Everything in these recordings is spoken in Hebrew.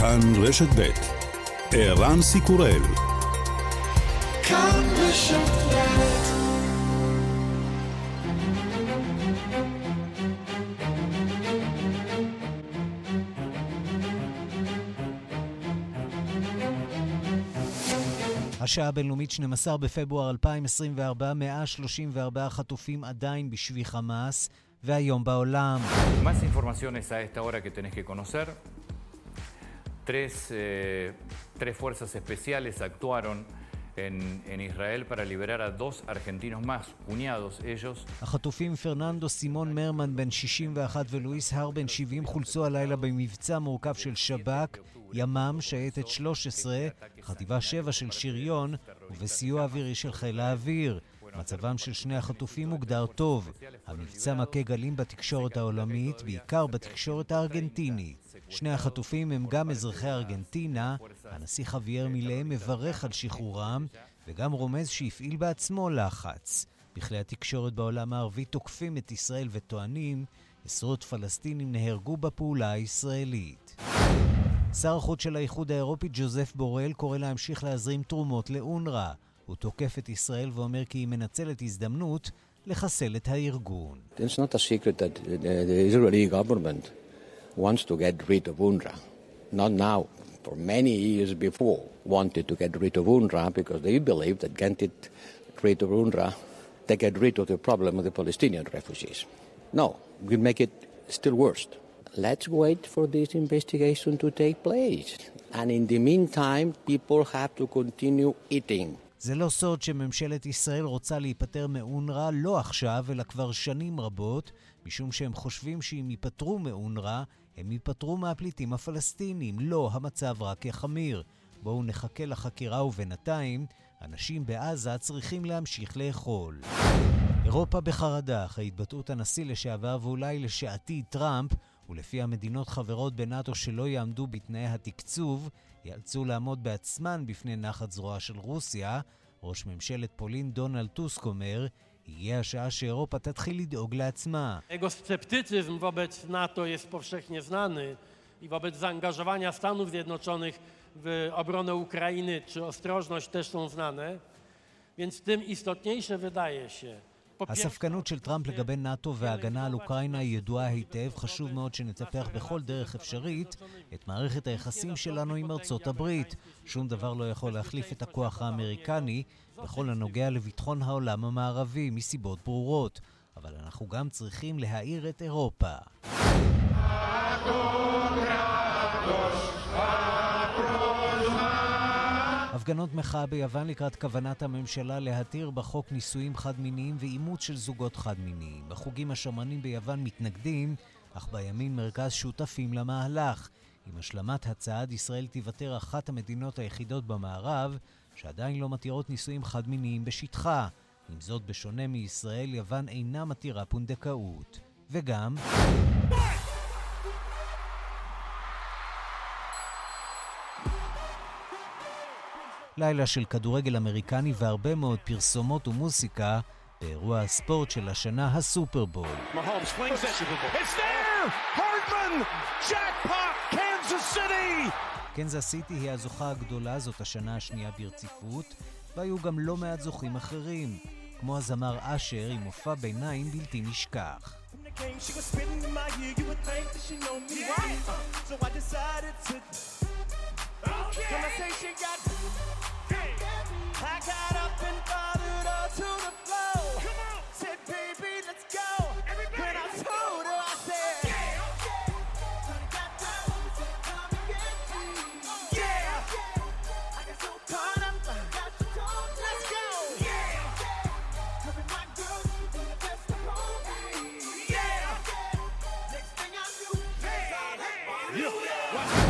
כאן רשת ב' ערן סיקורל. כאן רשת השעה הבינלאומית 12 בפברואר 2024, 134 חטופים עדיין בשבי חמאס, והיום בעולם. Tres, eh, tres fuerzas especiales actuaron en, en Israel para liberar a dos argentinos más, cuñados ellos. החטופים פרננדו סימון מרמן בן 61 ולואיס הר בן 70 חולצו הלילה במבצע מורכב של שב"כ, ימ"מ, שייטת 13, חטיבה 7 של שריון ובסיוע אווירי של חיל האוויר. מצבם של שני החטופים מוגדר טוב. המבצע מכה גלים בתקשורת העולמית, בעיקר בתקשורת הארגנטינית. שני החטופים הם גם אזרחי ארגנטינה, הנשיא חוויאר מילא מברך על שחרורם, וגם רומז שהפעיל בעצמו לחץ. בכלי התקשורת בעולם הערבי תוקפים את ישראל וטוענים עשרות פלסטינים נהרגו בפעולה הישראלית. שר החוץ של האיחוד האירופי ג'וזף בורל קורא להמשיך להזרים תרומות לאונר"א. הוא תוקף את ישראל ואומר כי היא מנצלת הזדמנות לחסל את הארגון. It's not a secret that the Israeli government wants to get rid of UNRWA. Not now, for many years before, wanted to get rid of UNRWA because they believe that getting rid of UNRWA, they get rid of the problem of the Palestinian refugees. No, we make it still worse. Let's wait for this investigation to take place. And in the meantime, people have to continue eating. זה לא סוד שממשלת ישראל רוצה להיפטר מאונר"א לא עכשיו, אלא כבר שנים רבות, משום שהם חושבים שאם ייפטרו מאונר"א, הם ייפטרו מהפליטים הפלסטינים. לא, המצב רק יחמיר. בואו נחכה לחקירה ובינתיים, אנשים בעזה צריכים להמשיך לאכול. אירופה בחרדה אחרי התבטאות הנשיא לשעבר ואולי לשעתי טראמפ, ולפי המדינות חברות בנאט"ו שלא יעמדו בתנאי התקצוב, ייאלצו לעמוד בעצמן בפני נחת זרועה של רוסיה. ראש ממשלת פולין דונלד טוסק אומר, הגיעה השעה שאירופה תתחיל לדאוג לעצמה. Sceptycyzm wobec NATO jest powszechnie znany i wobec zaangażowania Stanów Zjednoczonych w obronę Ukrainy czy ostrożność też są znane, więc tym istotniejsze wydaje się, הספקנות של טראמפ לגבי נאט"ו וההגנה על אוקראינה היא ידועה היטב. חשוב מאוד שנטפח בכל דרך אפשרית את מערכת היחסים שלנו עם ארצות הברית. שום דבר לא יכול להחליף את הכוח האמריקני בכל הנוגע לביטחון העולם המערבי, מסיבות ברורות. אבל אנחנו גם צריכים להאיר את אירופה. הפגנות מחאה ביוון לקראת כוונת הממשלה להתיר בחוק נישואים חד-מיניים ואימוץ של זוגות חד-מיניים. החוגים השמרנים ביוון מתנגדים, אך בימין מרכז שותפים למהלך. עם השלמת הצעד, ישראל תיוותר אחת המדינות היחידות במערב שעדיין לא מתירות נישואים חד-מיניים בשטחה. עם זאת, בשונה מישראל, יוון אינה מתירה פונדקאות. וגם... לילה של כדורגל אמריקני והרבה מאוד פרסומות ומוסיקה באירוע הספורט של השנה, הסופרבול. קנזס סיטי היא הזוכה הגדולה, זאת השנה השנייה ברציפות, והיו גם לא מעט זוכים אחרים, כמו הזמר אשר עם מופע ביניים בלתי נשכח. Conversation got I got up and bothered her to the floor. Said, baby, let's go. When I told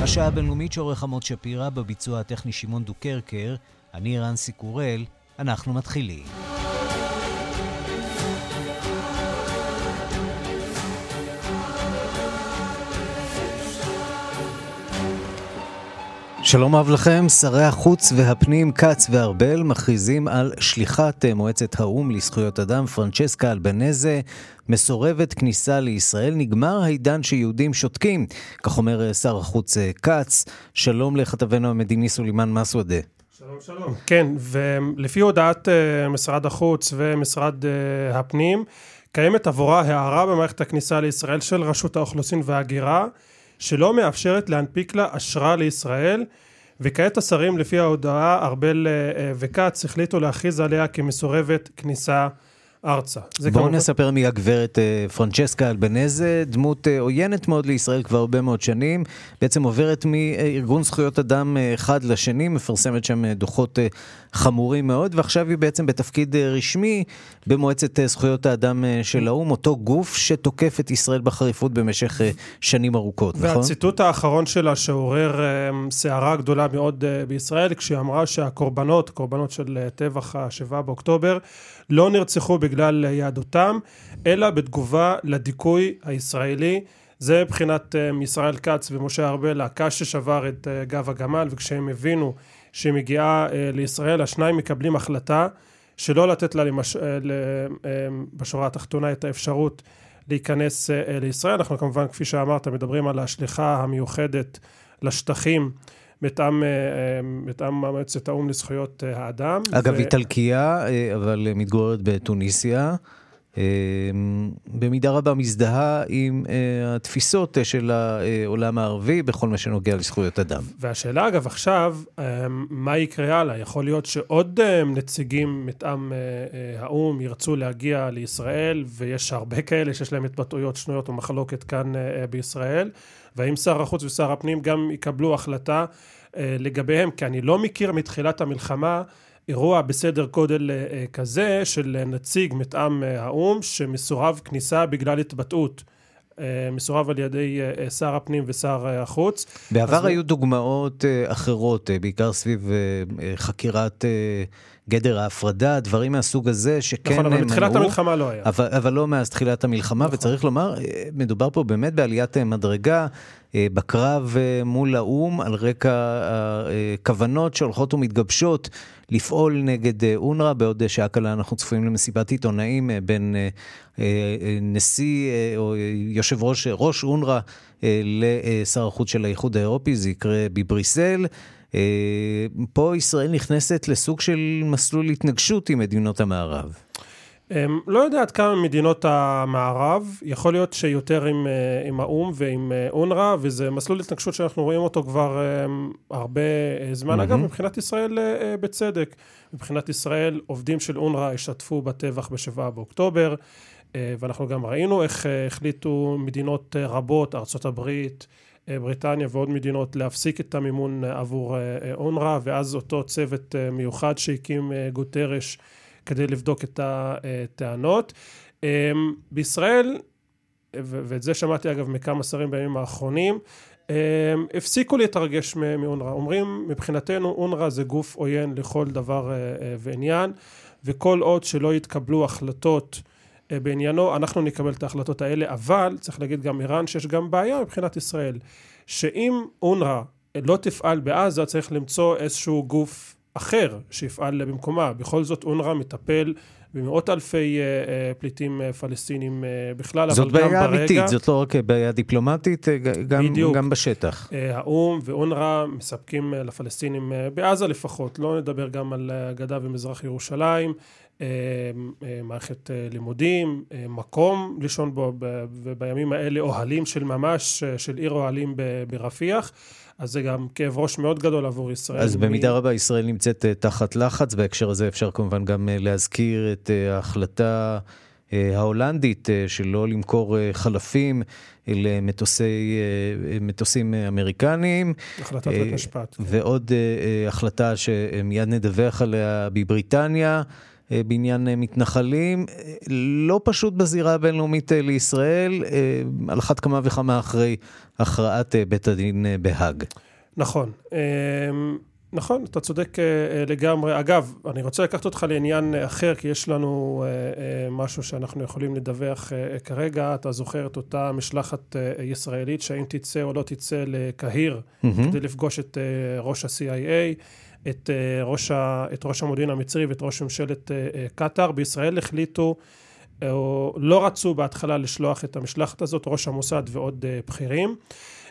השעה הבינלאומית שעורך עמוד שפירא בביצוע הטכני שמעון דוקרקר אני רנסי קורל, אנחנו מתחילים. שלום רב לכם, שרי החוץ והפנים כץ וארבל מכריזים על שליחת אה, מועצת האו"ם לזכויות אדם, פרנצ'סקה אלבנזה, מסורבת כניסה לישראל. נגמר העידן שיהודים שותקים, כך אומר אה, שר החוץ אה, כץ. שלום לכתבנו המדיני סולימאן מסוודה. שלום שלום. כן, ולפי הודעת משרד החוץ ומשרד הפנים, קיימת עבורה הערה במערכת הכניסה לישראל של רשות האוכלוסין וההגירה. שלא מאפשרת להנפיק לה אשרה לישראל וכעת השרים לפי ההודעה ארבל אה, אה, וכץ החליטו להכריז עליה כמסורבת כניסה ארצה. בואו כמובן... נספר מי הגברת אה, פרנצ'סקה אלבנזה, דמות אה, עוינת מאוד לישראל כבר הרבה מאוד שנים, בעצם עוברת מארגון זכויות אדם אה, אחד לשני, מפרסמת שם דוחות חמורים מאוד, ועכשיו היא בעצם בתפקיד רשמי במועצת זכויות האדם של האו"ם, אותו גוף שתוקף את ישראל בחריפות במשך שנים ארוכות, נכון? והציטוט האחרון שלה שעורר סערה גדולה מאוד בישראל, כשהיא אמרה שהקורבנות, קורבנות של טבח ה-7 באוקטובר, לא נרצחו בגלל יהדותם, אלא בתגובה לדיכוי הישראלי. זה מבחינת אה, ישראל כץ ומשה ארבל, הקש ששבר את אה, גב הגמל, וכשהם הבינו שהיא מגיעה אה, לישראל, השניים מקבלים החלטה שלא לתת לה למש... בשורה התחתונה את האפשרות להיכנס לישראל. אנחנו כמובן, כפי שאמרת, מדברים על השליחה המיוחדת לשטחים. מטעם, מטעם מועצת האו"ם לזכויות האדם. אגב, ו... איטלקיה, אבל מתגוררת בתוניסיה. במידה רבה מזדהה עם התפיסות של העולם הערבי בכל מה שנוגע לזכויות אדם. והשאלה אגב עכשיו, מה יקרה הלאה? יכול להיות שעוד נציגים מטעם האו"ם ירצו להגיע לישראל, ויש הרבה כאלה שיש להם התבטאויות שנויות ומחלוקת כאן בישראל, והאם שר החוץ ושר הפנים גם יקבלו החלטה לגביהם? כי אני לא מכיר מתחילת המלחמה אירוע בסדר גודל אה, כזה של נציג מטעם אה, האו"ם שמסורב כניסה בגלל התבטאות. אה, מסורב על ידי שר הפנים ושר החוץ. בעבר אז... היו דוגמאות אחרות, בעיקר סביב חקירת גדר ההפרדה, דברים מהסוג הזה שכן נכון, אבל בתחילת המלחמה לא היה. אבל, אבל לא מאז תחילת המלחמה, נכון. וצריך לומר, מדובר פה באמת בעליית מדרגה. בקרב מול האו"ם על רקע הכוונות שהולכות ומתגבשות לפעול נגד אה, אונר"א, בעוד שעה קלה אנחנו צפויים למסיבת עיתונאים אה, בין אה, נשיא או יושב ראש, ראש אונר"א לשר החוץ של האיחוד האירופי, זה יקרה בבריסל. פה ישראל נכנסת לסוג של מסלול התנגשות עם מדינות המערב. אמ, לא יודע עד כמה מדינות המערב, יכול להיות שיותר עם, אה, עם האו"ם ועם אה, אונר"א, וזה מסלול התנגשות שאנחנו רואים אותו כבר אמ, הרבה אה, זמן. Mm-hmm. אגב, מבחינת ישראל בצדק. מבחינת ישראל, עובדים של אונר"א השתתפו בטבח ב-7 באוקטובר, ואנחנו גם ראינו איך החליטו מדינות רבות, ארה"ב, בריטניה ועוד מדינות להפסיק את המימון עבור אונר"א, ואז אותו צוות מיוחד שהקים גוטרש כדי לבדוק את הטענות. אמ, בישראל, ואת זה שמעתי אגב מכמה שרים בימים האחרונים, אמ, הפסיקו להתרגש מאונר"א. אומרים, מבחינתנו אונר"א זה גוף עוין לכל דבר אה, אה, ועניין, וכל עוד שלא יתקבלו החלטות אה, בעניינו, אנחנו נקבל את ההחלטות האלה, אבל צריך להגיד גם איראן שיש גם בעיה מבחינת ישראל, שאם אונר"א לא תפעל בעזה, צריך למצוא איזשהו גוף אחר שיפעל במקומה. בכל זאת אונר"א מטפל במאות אלפי uh, uh, פליטים פלסטינים בכלל, אבל גם ברגע... זאת בעיה אמיתית, זאת לא רק בעיה דיפלומטית, גם, גם בשטח. האו"ם ואונר"א מספקים לפלסטינים, בעזה לפחות, לא נדבר גם על הגדה ומזרח ירושלים, מערכת uh, לימודים, uh, מקום לישון בו, ובימים האלה אוהלים של ממש, של עיר אוהלים ברפיח. אז זה גם כאב ראש מאוד גדול עבור ישראל. אז במידה רבה ישראל נמצאת תחת לחץ, בהקשר הזה אפשר כמובן גם להזכיר את ההחלטה ההולנדית שלא למכור חלפים למטוסי, uh, מטוסים אמריקניים. החלטת בית משפט. ועוד uh, החלטה שמיד נדווח עליה בבריטניה. אה, בעניין אה, מתנחלים, אה, לא פשוט בזירה הבינלאומית לישראל, על אחת כמה וכמה אחרי הכרעת בית הדין בהאג. נכון. נכון, אתה צודק לגמרי. אגב, אני רוצה לקחת אותך לעניין אחר, כי יש לנו משהו שאנחנו יכולים לדווח כרגע. אתה זוכר את אותה משלחת ישראלית, שהאם תצא או לא תצא לקהיר, mm-hmm. כדי לפגוש את ראש ה-CIA. את ראש, ה, את ראש המודיעין המצרי ואת ראש ממשלת קטאר. בישראל החליטו או לא רצו בהתחלה לשלוח את המשלחת הזאת, ראש המוסד ועוד בכירים.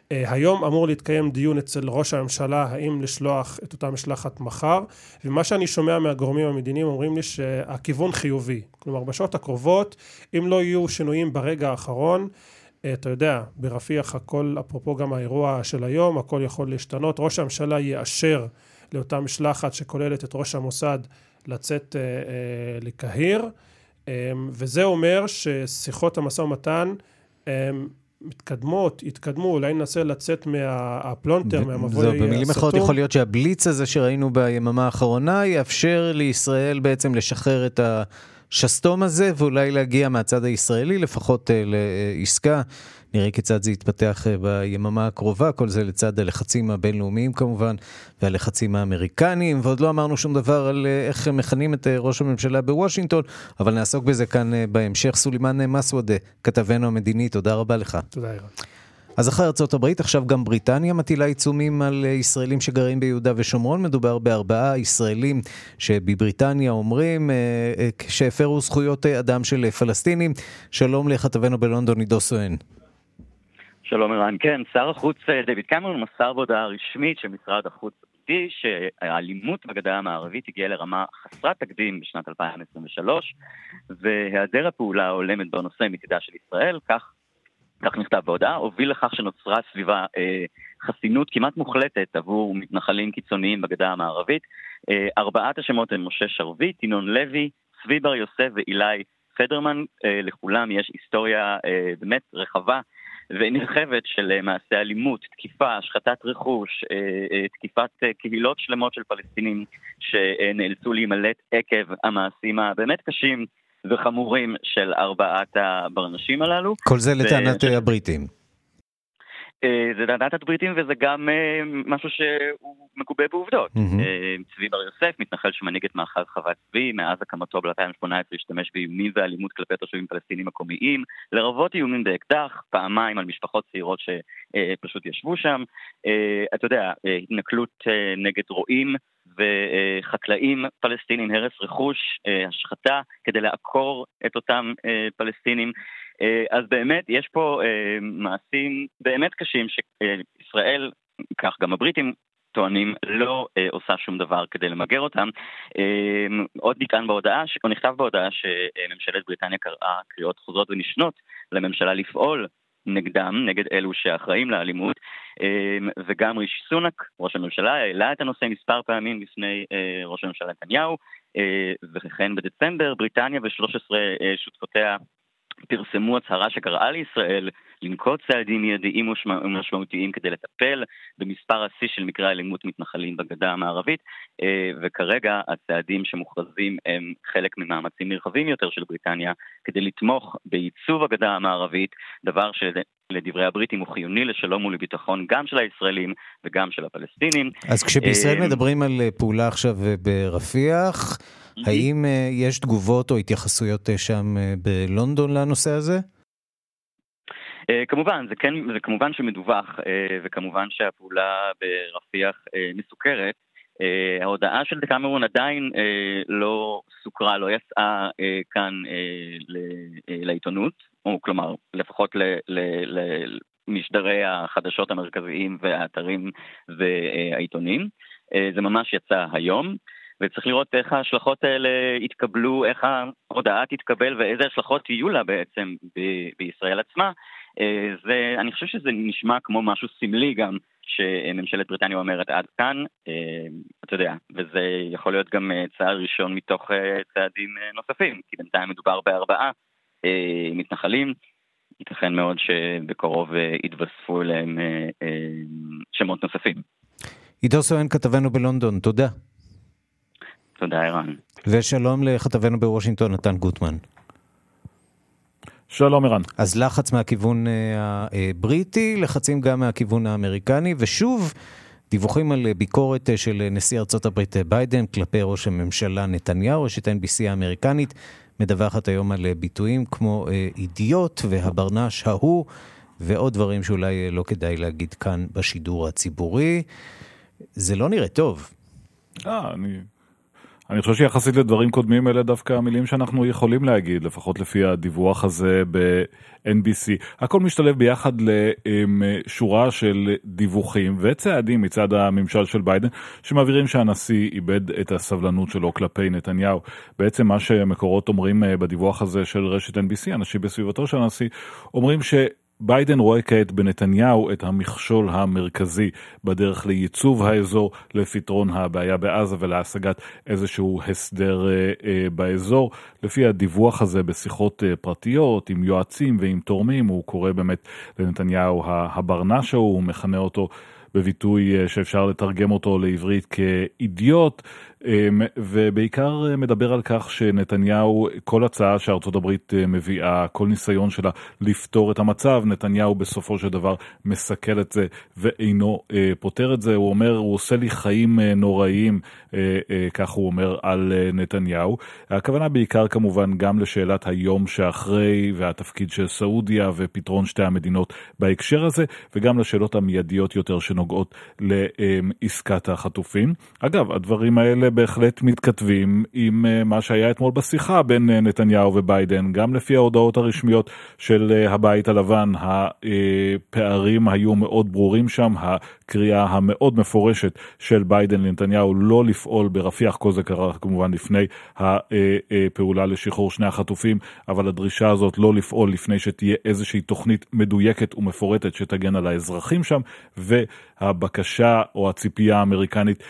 היום אמור להתקיים דיון אצל ראש הממשלה האם לשלוח את אותה משלחת מחר, ומה שאני שומע מהגורמים המדיניים אומרים לי שהכיוון חיובי. כלומר, בשעות הקרובות, אם לא יהיו שינויים ברגע האחרון, אתה יודע, ברפיח הכל, אפרופו גם האירוע של היום, הכל יכול להשתנות. ראש הממשלה יאשר לאותה משלחת שכוללת את ראש המוסד לצאת uh, uh, לקהיר. אמ, וזה אומר ששיחות המשא ומתן אמ, מתקדמות, יתקדמו, אולי ננסה לצאת מהפלונטר, מהמבוי הסתום. במילים אחרות יכול להיות שהבליץ הזה שראינו ביממה האחרונה יאפשר לישראל בעצם לשחרר את השסתום הזה ואולי להגיע מהצד הישראלי לפחות אה, לעסקה נראה כיצד זה יתפתח אה, ביממה הקרובה, כל זה לצד הלחצים הבינלאומיים כמובן, והלחצים האמריקניים, ועוד לא אמרנו שום דבר על אה, איך מכנים את ראש הממשלה בוושינגטון, אבל נעסוק בזה כאן בהמשך. סולימאן מסוודה, כתבנו המדיני, תודה רבה לך. תודה, אירן. אז אחרי הברית, עכשיו גם בריטניה מטילה עיצומים על ישראלים שגרים ביהודה ושומרון. מדובר בארבעה ישראלים שבבריטניה אומרים שהפרו זכויות אדם של פלסטינים. שלום לכתבנו בלונדון, עידו סואן. שלום ערן, כן, שר החוץ אה, דויד קמרון מסר בהודעה רשמית של משרד החוץ הבריטי שהאלימות בגדה המערבית הגיעה לרמה חסרת תקדים בשנת 2023 והיעדר הפעולה ההולמת בנושא מצידה של ישראל, כך, כך נכתב בהודעה, הוביל לכך שנוצרה סביבה אה, חסינות כמעט מוחלטת עבור מתנחלים קיצוניים בגדה המערבית. אה, ארבעת השמות הם משה שרביט, ינון לוי, צבי בר יוסף ואילי פדרמן, אה, לכולם יש היסטוריה באמת רחבה ונרחבת של מעשי אלימות, תקיפה, השחתת רכוש, תקיפת קהילות שלמות של פלסטינים שנאלצו להימלט עקב המעשים הבאמת קשים וחמורים של ארבעת הברנשים הללו. כל זה לטענת ו... הבריטים. אה, זה דעת הבריטים וזה גם אה, משהו שהוא מגובה בעובדות. Mm-hmm. צבי בר יוסף, מתנחל שמנהיג את מאחז חוות צבי, מאז הקמתו ב-2018 השתמש באיומים ואלימות כלפי תושבים פלסטינים מקומיים, לרבות איומים באקדח, פעמיים על משפחות צעירות שפשוט ישבו שם. אתה יודע, התנכלות נגד רועים. וחקלאים פלסטינים, הרס רכוש, השחתה, כדי לעקור את אותם פלסטינים. אה, אז באמת, יש פה אה, מעשים באמת קשים שישראל, כך גם הבריטים, טוענים לא אה, עושה שום דבר כדי למגר אותם. אה, עוד נטען בהודעה, או נכתב בהודעה שממשלת בריטניה קראה קריאות חוזרות ונשנות לממשלה לפעול נגדם, נגד אלו שאחראים לאלימות, אה, וגם רישי סונק, ראש הממשלה, העלה את הנושא מספר פעמים בפני אה, ראש הממשלה נתניהו, אה, וכן בדצמבר בריטניה ו-13 שותפותיה פרסמו הצהרה שקראה לישראל לנקוט צעדים מיידיים ומשמעותיים כדי לטפל במספר השיא של מקרי אלימות מתנחלים בגדה המערבית, אה, וכרגע הצעדים שמוכרזים הם חלק ממאמצים נרחבים יותר של בריטניה כדי לתמוך בעיצוב הגדה המערבית, דבר שלדברי הבריטים הוא חיוני לשלום ולביטחון גם של הישראלים וגם של הפלסטינים. אז כשבישראל אה, מדברים על פעולה עכשיו ברפיח, האם uh, יש תגובות או התייחסויות שם בלונדון לנושא הזה? כמובן, זה, כן, זה כמובן שמדווח, וכמובן שהפעולה ברפיח מסוכרת. ההודעה של דקאמרון עדיין לא סוכרה, לא יצאה כאן לעיתונות, כלומר, לפחות ל, ל, ל, משדרי החדשות המרכזיים והאתרים והעיתונים. זה ממש יצא היום. וצריך לראות איך ההשלכות האלה יתקבלו, איך ההודעה תתקבל ואיזה השלכות יהיו לה בעצם ב- בישראל עצמה. אה, זה, אני חושב שזה נשמע כמו משהו סמלי גם, שממשלת בריטניה אומרת עד כאן, אה, אתה יודע, וזה יכול להיות גם אה, צעד ראשון מתוך צעדים נוספים, כי בינתיים מדובר בארבעה מתנחלים, ייתכן מאוד שבקרוב יתווספו אליהם שמות נוספים. עידו סואן כתבנו בלונדון, תודה. תודה, ערן. ושלום לכתבנו בוושינגטון, נתן גוטמן. שלום ערן. אז לחץ מהכיוון אה, הבריטי, לחצים גם מהכיוון האמריקני, ושוב דיווחים על ביקורת של נשיא ארצות הברית ביידן כלפי ראש הממשלה נתניהו, רשת NBC האמריקנית מדווחת היום על ביטויים כמו אידיוט והברנש ההוא ועוד דברים שאולי לא כדאי להגיד כאן בשידור הציבורי. זה לא נראה טוב. אה, אני אני חושב שיחסית לדברים קודמים אלה דווקא המילים שאנחנו יכולים להגיד, לפחות לפי הדיווח הזה ב-NBC. הכל משתלב ביחד לשורה של דיווחים וצעדים מצד הממשל של ביידן, שמבהירים שהנשיא איבד את הסבלנות שלו כלפי נתניהו. בעצם מה שמקורות אומרים אה, בדיווח הזה של רשת NBC, אנשים בסביבתו של הנשיא, אומרים ש... ביידן רואה כעת בנתניהו את המכשול המרכזי בדרך לייצוב האזור, לפתרון הבעיה בעזה ולהשגת איזשהו הסדר אה, אה, באזור. לפי הדיווח הזה בשיחות אה, פרטיות עם יועצים ועם תורמים, הוא קורא באמת לנתניהו הברנש ההוא, הוא מכנה אותו בביטוי אה, שאפשר לתרגם אותו לעברית כאידיוט, ובעיקר אה, מדבר על כך שנתניהו, כל הצעה שארצות הברית אה, מביאה, כל ניסיון שלה לפתור את המצב, נתניהו בסופו של דבר מסכל את זה ואינו אה, פותר את זה. הוא אומר, הוא עושה לי חיים נוראיים, כך הוא אומר על נתניהו. הכוונה בעיקר כמובן גם לשאלת היום שאחרי והתפקיד של סעודיה ופתרון שתי המדינות בהקשר הזה, וגם לשאלות המיידיות יותר שנוגעות לעסקת החטופים. אגב, הדברים האלה בהחלט מתכתבים עם אה, מה שהיה אתמול בשיחה בין אה, נתניהו וביידן, גם לפי ההודעות הרשמיות של אה, הבית הלבן, הפערים היו מאוד ברורים שם, הקריאה המאוד מפורשת של ביידן לנתניהו לא לפעול ברפיח, כל זה קרה כמובן לפני הפעולה לשחרור שני החטופים, אבל הדרישה הזאת לא לפעול לפני שתהיה איזושהי תוכנית מדויקת ומפורטת שתגן על האזרחים שם, והבקשה או הציפייה האמריקנית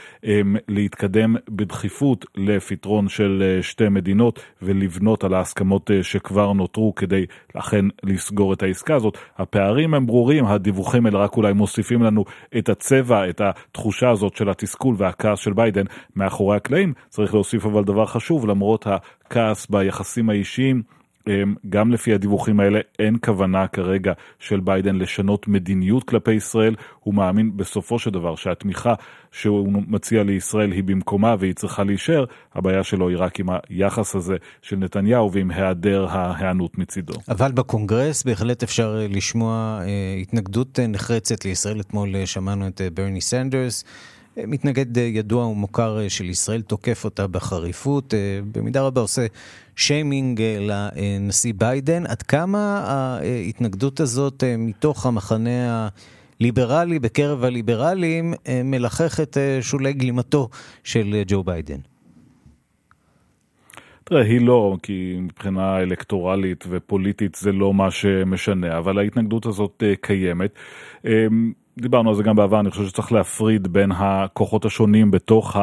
להתקדם בדחיפות לפתרון של אה, שתי מדינות ולבנות על ההסכמות אה, שכבר נותרו כדי אכן לסגור את העסקה הזאת. הפערים הם ברורים, הדיווחים האלה רק אולי מוסיפים לנו את הצבע, את התחושה הזאת של התסכול והכעס של ביידן מאחורי הקלעים. צריך להוסיף אבל דבר חשוב, למרות הכעס ביחסים האישיים, גם לפי הדיווחים האלה אין כוונה כרגע של ביידן לשנות מדיניות כלפי ישראל. הוא מאמין בסופו של דבר שהתמיכה שהוא מציע לישראל היא במקומה והיא צריכה להישאר. הבעיה שלו היא רק עם היחס הזה של נתניהו ועם היעדר ההיענות מצידו. אבל בקונגרס בהחלט אפשר לשמוע אה, התנגדות נחרצת לישראל. אתמול אה, שמענו את אה, ברני סנדרס. מתנגד ידוע ומוכר של ישראל, תוקף אותה בחריפות, במידה רבה עושה שיימינג לנשיא ביידן. עד כמה ההתנגדות הזאת מתוך המחנה הליברלי בקרב הליברלים מלחכת שולי גלימתו של ג'ו ביידן? תראה, היא לא, כי מבחינה אלקטורלית ופוליטית זה לא מה שמשנה, אבל ההתנגדות הזאת קיימת. דיברנו על זה גם בעבר, אני חושב שצריך להפריד בין הכוחות השונים בתוך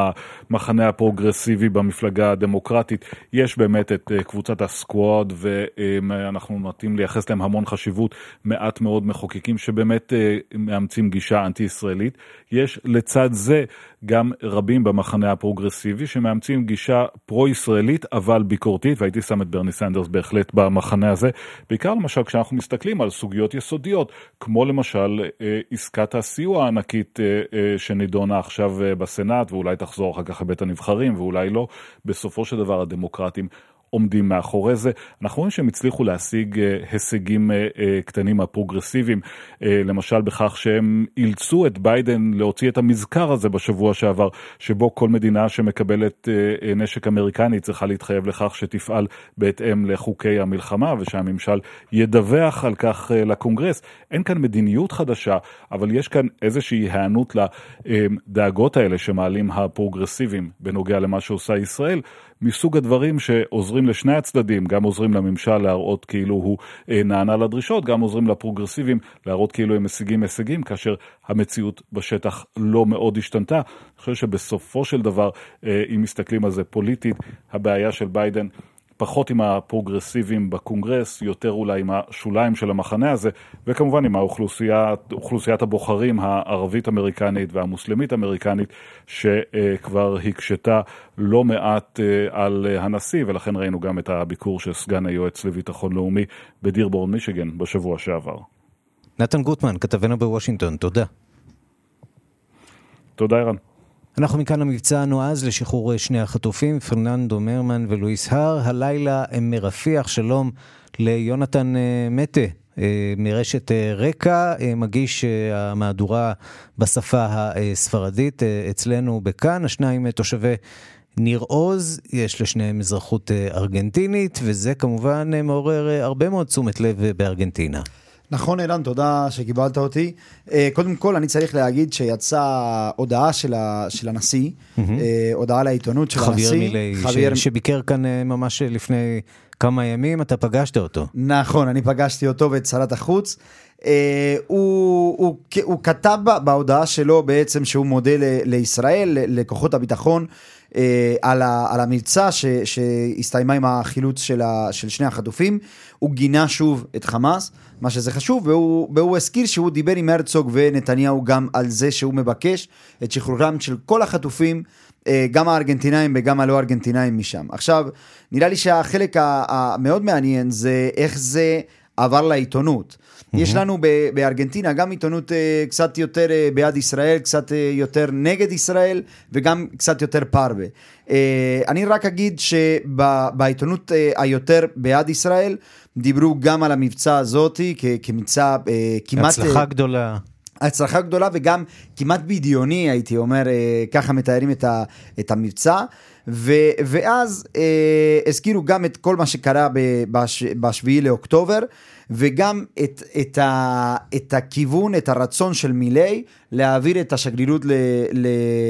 המחנה הפרוגרסיבי במפלגה הדמוקרטית. יש באמת את אה, קבוצת הסקוואד, ואנחנו נוטים לייחס להם המון חשיבות, מעט מאוד מחוקקים שבאמת אה, מאמצים גישה אנטי-ישראלית. יש לצד זה גם רבים במחנה הפרוגרסיבי שמאמצים גישה פרו-ישראלית אבל ביקורתית, והייתי שם את ברני סנדרס בהחלט במחנה הזה, בעיקר למשל כשאנחנו מסתכלים על סוגיות יסודיות, כמו למשל אה, עסקת הסיוע הענקית אה, שנידונה עכשיו בסנאט, ואולי תחזור אחר כך לבית הנבחרים ואולי לא, בסופו של דבר הדמוקרטים עומדים מאחורי זה. אנחנו רואים שהם הצליחו להשיג אה, הישגים אה, אה, קטנים הפרוגרסיביים, למשל בכך שהם אילצו את ביידן להוציא את המזכר הזה בשבוע שעבר, שבו כל מדינה שמקבלת נשק אמריקני צריכה להתחייב לכך שתפעל בהתאם לחוקי המלחמה ושהממשל ידווח על כך לקונגרס. אין כאן מדיניות חדשה, אבל יש כאן איזושהי היענות לדאגות האלה שמעלים הפרוגרסיביים בנוגע למה שעושה ישראל. מסוג הדברים שעוזרים לשני הצדדים, גם עוזרים לממשל להראות כאילו הוא אה, נענה לדרישות, גם עוזרים לפרוגרסיבים להראות כאילו הם משיגים הישגים, כאשר המציאות בשטח לא מאוד השתנתה. אני חושב שבסופו של דבר, אה, אם מסתכלים על זה פוליטית, הבעיה של ביידן פחות עם הפרוגרסיבים בקונגרס, יותר אולי עם השוליים של המחנה הזה, וכמובן עם האוכלוסיית הבוחרים הערבית-אמריקנית והמוסלמית-אמריקנית, שכבר הקשתה לא מעט אה, על הנשיא, ולכן ראינו גם את הביקור של סגן היועץ לביטחון לאומי בדירבורן, מישיגן, בשבוע שעבר. נתן גוטמן, כתבנו בוושינגטון, תודה. תודה, ערן. אנחנו מכאן למבצע הנועז לשחרור שני החטופים, פרננדו מרמן ולואיס הר. הלילה הם מרפיח, שלום ליונתן מטה. מרשת רקע, מגיש המהדורה בשפה הספרדית אצלנו בכאן, השניים תושבי ניר עוז, יש לשניהם אזרחות ארגנטינית, וזה כמובן מעורר הרבה מאוד תשומת לב בארגנטינה. נכון, אילן, תודה שקיבלת אותי. קודם כל, אני צריך להגיד שיצאה הודעה של, ה, של הנשיא, mm-hmm. הודעה לעיתונות של חביר הנשיא. מילי, חביר ש... שביקר כאן ממש לפני כמה ימים, אתה פגשת אותו. נכון, אני פגשתי אותו ואת שרת החוץ. אה, הוא, הוא, הוא כתב בהודעה שלו בעצם שהוא מודה ל, לישראל, לכוחות הביטחון, אה, על, ה, על המבצע ש, שהסתיימה עם החילוץ של, ה, של שני החטופים. הוא גינה שוב את חמאס, מה שזה חשוב, והוא, והוא הזכיר שהוא דיבר עם הרצוג ונתניהו גם על זה שהוא מבקש את שחרורם של כל החטופים. גם הארגנטינאים וגם הלא ארגנטינאים משם. עכשיו, נראה לי שהחלק המאוד מעניין זה איך זה עבר לעיתונות. Mm-hmm. יש לנו בארגנטינה גם עיתונות uh, קצת יותר uh, בעד ישראל, קצת uh, יותר נגד ישראל וגם קצת יותר פרווה. Uh, אני רק אגיד שבעיתונות uh, היותר בעד ישראל דיברו גם על המבצע הזאתי כמבצע uh, כמעט... הצלחה uh, גדולה. הצלחה גדולה וגם כמעט בדיוני הייתי אומר, ככה מתארים את, ה, את המבצע. ו, ואז אה, הזכירו גם את כל מה שקרה בשביעי לאוקטובר, וגם את, את, ה, את הכיוון, את הרצון של מילי להעביר את השגרירות ל, ל,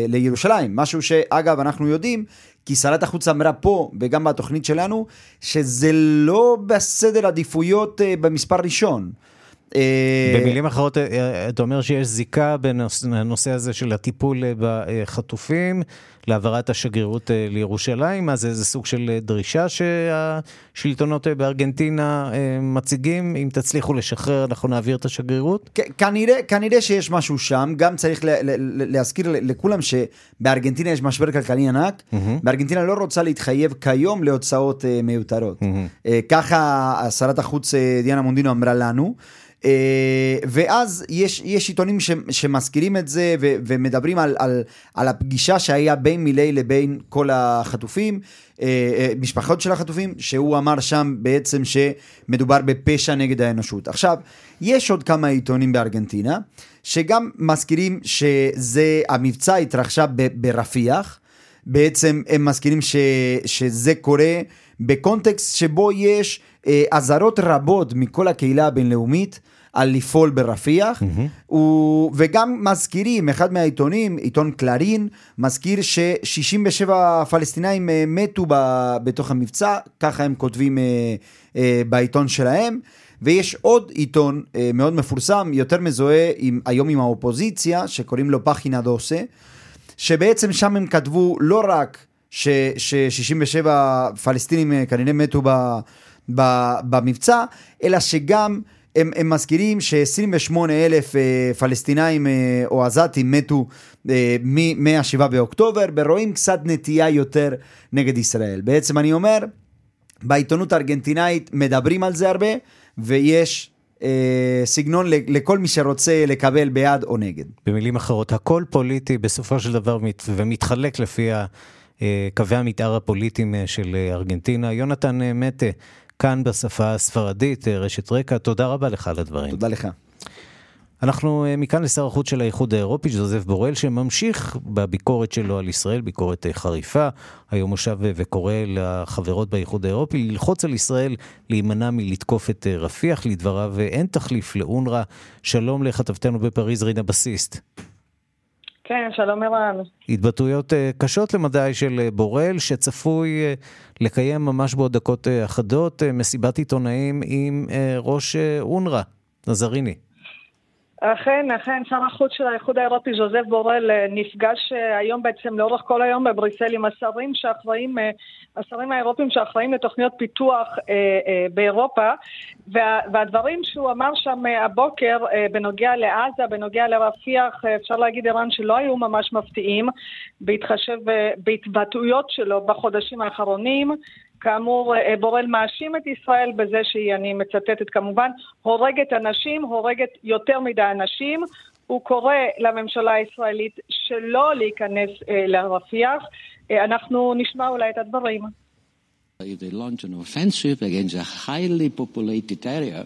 לירושלים. משהו שאגב אנחנו יודעים, כי שרת החוץ אמרה פה וגם בתוכנית שלנו, שזה לא בסדר עדיפויות אה, במספר ראשון. אה, במילים אחרות, אה, אתה אומר שיש זיקה בין הנושא הזה של הטיפול בחטופים להעברת השגרירות לירושלים, אז זה סוג של דרישה שהשלטונות בארגנטינה מציגים, אם תצליחו לשחרר אנחנו נעביר את השגרירות? כנראה, כנראה שיש משהו שם, גם צריך להזכיר לכולם שבארגנטינה יש משבר כלכלי ענק. בארגנטינה לא רוצה להתחייב כיום להוצאות מיותרות. ככה שרת החוץ דיאנה מונדינו אמרה לנו. אה, ואז יש, יש עיתונים ש, שמזכירים את זה ו, ומדברים על, על, על הפגישה שהיה בין מילי לבין כל החטופים, אה, אה, משפחות של החטופים, שהוא אמר שם בעצם שמדובר בפשע נגד האנושות. עכשיו, יש עוד כמה עיתונים בארגנטינה, שגם מזכירים שזה, המבצע התרחשה ברפיח, בעצם הם מזכירים ש, שזה קורה בקונטקסט שבו יש אזהרות רבות מכל הקהילה הבינלאומית. על לפעול ברפיח, mm-hmm. הוא, וגם מזכירים, אחד מהעיתונים, עיתון קלרין, מזכיר ש-67 פלסטינאים אה, מתו ב, בתוך המבצע, ככה הם כותבים אה, אה, בעיתון שלהם. ויש עוד עיתון מאוד מפורסם, יותר מזוהה עם, היום עם האופוזיציה, שקוראים לו פחינה דוסה, שבעצם שם הם כתבו לא רק ש-67 פלסטינים אה, כנראה מתו ב, ב, במבצע, אלא שגם הם, הם מזכירים ש-28 אלף אה, פלסטינאים אה, או עזתים מתו אה, מ-7 באוקטובר, ורואים קצת נטייה יותר נגד ישראל. בעצם אני אומר, בעיתונות הארגנטינאית מדברים על זה הרבה, ויש אה, סגנון לכל מי שרוצה לקבל בעד או נגד. במילים אחרות, הכל פוליטי בסופו של דבר מת, ומתחלק לפי אה, קווי המתאר הפוליטיים אה, של ארגנטינה. יונתן מטה, כאן בשפה הספרדית, אה, רשת רקע. תודה רבה לך על הדברים. תודה לך. אנחנו אה, מכאן לשר החוץ של האיחוד האירופי, ז'וזף בורל, שממשיך בביקורת שלו על ישראל, ביקורת אה, חריפה. היום הוא שב וקורא לחברות באיחוד האירופי ללחוץ על ישראל להימנע מלתקוף את רפיח. לדבריו אין תחליף לאונר"א. שלום לכתבתנו בפריז, רינה בסיסט. כן, שלום ערן. התבטאויות אה, קשות למדי של אה, בורל, שצפוי אה, לקיים ממש בעוד דקות אחדות מסיבת עיתונאים עם ראש אונר"א, נזריני. אכן, אכן, שר החוץ של האיחוד האירופי, ז'וזף בורל, נפגש היום בעצם לאורך כל היום בבריסל עם השרים שאחראים, השרים האירופים שאחראים לתוכניות פיתוח באירופה, וה, והדברים שהוא אמר שם הבוקר בנוגע לעזה, בנוגע לרפיח, אפשר להגיד ערן שלא היו ממש מפתיעים, בהתחשב בהתבטאויות שלו בחודשים האחרונים. כאמור, אה, בורל מאשים את ישראל בזה שהיא, אני מצטטת כמובן, הורגת אנשים, הורגת יותר מדי אנשים. הוא קורא לממשלה הישראלית שלא להיכנס לרפיח. אנחנו נשמע אולי את הדברים. If they launch an offensive against a highly populated area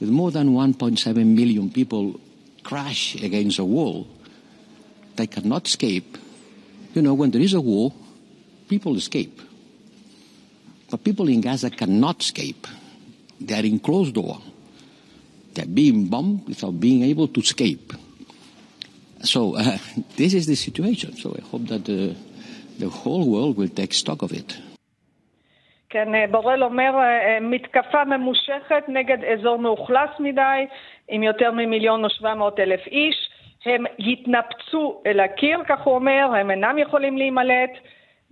with more than 1.7 million people crash against a wall, they cannot escape. You know, when there is a war, people escape. But people in Gaza cannot escape. They are in closed door. They're being bombed without being able to escape. So uh, this is the situation. So I hope that the, the whole world will take stock of it. כן, אה, בורל אומר, אה, אה, מתקפה ממושכת נגד אזור מאוכלס מדי, עם יותר ממיליון ושבע מאות אלף איש. הם יתנפצו אל הקיר, כך הוא אומר, הם אינם יכולים להימלט.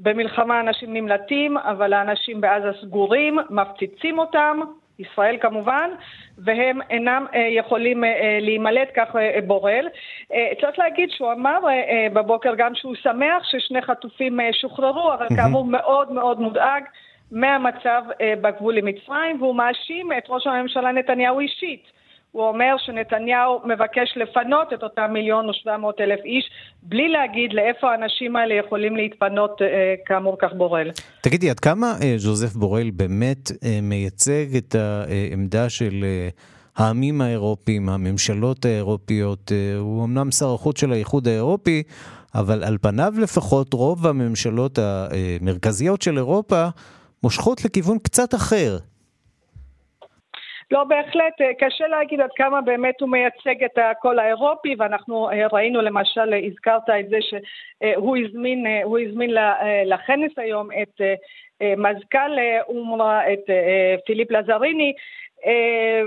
במלחמה אנשים נמלטים, אבל האנשים בעזה סגורים, מפציצים אותם, ישראל כמובן, והם אינם אה, יכולים אה, להימלט, כך אה, בורל. אה, צריך להגיד שהוא אמר אה, בבוקר גם שהוא שמח ששני חטופים אה, שוחררו, אבל כאמור מאוד מאוד מודאג. מהמצב אה, בגבול עם מצרים, והוא מאשים את ראש הממשלה נתניהו אישית. הוא אומר שנתניהו מבקש לפנות את אותם מיליון ושבע מאות אלף איש, בלי להגיד לאיפה האנשים האלה יכולים להתפנות, אה, כאמור כך בורל. תגידי, עד כמה אה, ז'וזף בורל באמת מייצג את העמדה של העמים האירופיים, הממשלות האירופיות? הוא אמנם שר החוץ של האיחוד האירופי, אבל על פניו לפחות רוב הממשלות המרכזיות של אירופה מושכות לכיוון קצת אחר. לא, בהחלט, אה, קשה להגיד עד כמה באמת הוא מייצג את הקול האירופי, ואנחנו אה, ראינו למשל, הזכרת את זה שהוא הזמין, הזמין לכנס היום את מזכ"ל אונר"א, את פיליפ לזריני, אה,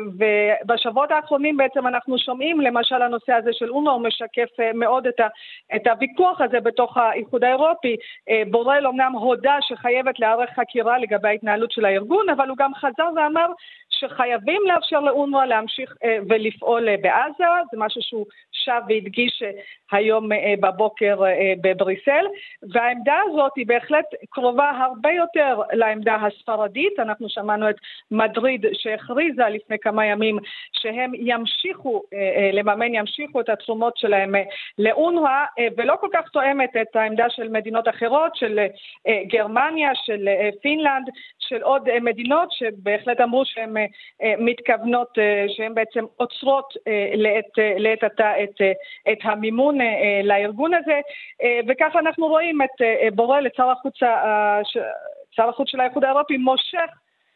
ובשבועות האחרונים בעצם אנחנו שומעים למשל הנושא הזה של אונר"א הוא משקף אה, מאוד את, ה, את הוויכוח הזה בתוך האיחוד האירופי. אה, בורל אומנם הודה שחייבת להיערך חקירה לגבי ההתנהלות של הארגון, אבל הוא גם חזר ואמר שחייבים לאפשר לאונר"א להמשיך ולפעול בעזה, זה משהו שהוא שב והדגיש היום בבוקר בבריסל, והעמדה הזאת היא בהחלט קרובה הרבה יותר לעמדה הספרדית, אנחנו שמענו את מדריד שהכריז הכריזה לפני כמה ימים שהם ימשיכו אה, אה, לממן, ימשיכו את התשומות שלהם אה, לאונר"א, ולא כל כך תואמת את העמדה של מדינות אחרות, של גרמניה, של פינלנד, של עוד מדינות שבהחלט אמרו שהן מתכוונות, שהן בעצם עוצרות לעת, לעת עתה את, את המימון לארגון הזה, וככה אנחנו רואים את בורל, את שר החוץ, שר החוץ של האיחוד האירופי, מושך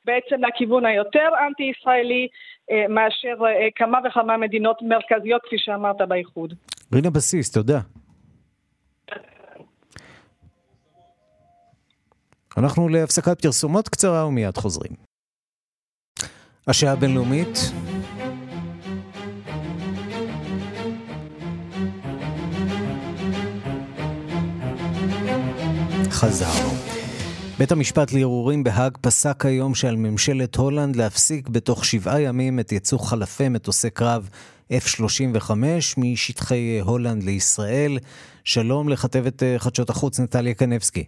בעצם לכיוון היותר אנטי-ישראלי אה, מאשר אה, כמה וכמה מדינות מרכזיות, כפי שאמרת, באיחוד. רינה בסיס, תודה. אנחנו להפסקת פרסומות קצרה ומיד חוזרים. השעה הבינלאומית. חזרנו. בית המשפט לערעורים בהאג פסק היום שעל ממשלת הולנד להפסיק בתוך שבעה ימים את יצוא חלפי מטוסי קרב F-35 משטחי הולנד לישראל. שלום לכתבת אה, חדשות החוץ נטליה קנבסקי.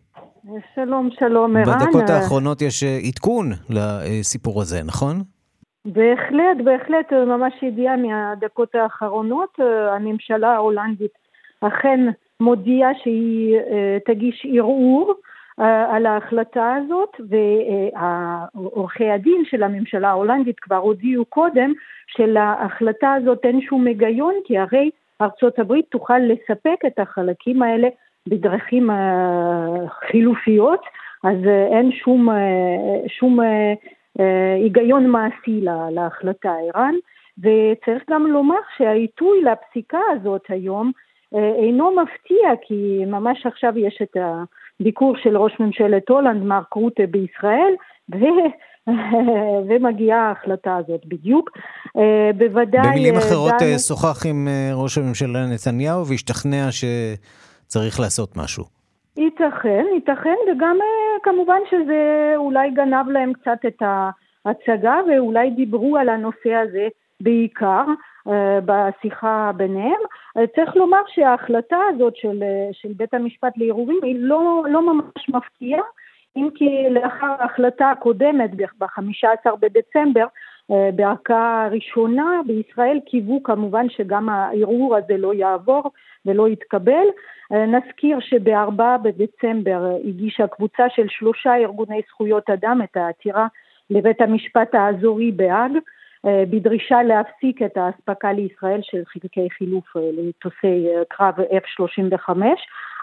שלום, שלום, ערן. בדקות האחרונות יש אה, עדכון לסיפור הזה, נכון? בהחלט, בהחלט, ממש ידיעה מהדקות האחרונות. אה, הממשלה ההולנדית אכן מודיעה שהיא תגיש ערעור. אה, על ההחלטה הזאת, ועורכי הדין של הממשלה ההולנדית כבר הודיעו קודם שלהחלטה הזאת אין שום היגיון, כי הרי ארצות הברית תוכל לספק את החלקים האלה בדרכים אה, חילופיות, אז אה, אין שום, שום היגיון מעשי להחלטה איראן, וצריך גם לומר שהעיתוי לפסיקה הזאת היום אינו מפתיע, כי ממש עכשיו יש את ה... ביקור של ראש ממשלת הולנד, מרק רוטה בישראל, ו... ומגיעה ההחלטה הזאת בדיוק. אה, בוודאי... במילים אה, אחרות. אה, שוחח עם ראש הממשלה נתניהו והשתכנע שצריך לעשות משהו. ייתכן, ייתכן, וגם כמובן שזה אולי גנב להם קצת את ההצגה, ואולי דיברו על הנושא הזה בעיקר. אה, בשיחה ביניהם. אה, צריך לומר שההחלטה הזאת של, אה, של בית המשפט לערעורים היא לא, לא ממש מפתיעה, אם כי לאחר ההחלטה הקודמת ב-15 בדצמבר בערכאה ראשונה בישראל קיוו כמובן שגם הערעור הזה לא יעבור ולא יתקבל. נזכיר שב-4 בדצמבר הגישה קבוצה של שלושה ארגוני זכויות אדם את העתירה לבית המשפט האזורי בהאג בדרישה להפסיק את האספקה לישראל של חלקי חילוף למטוסי קרב F-35.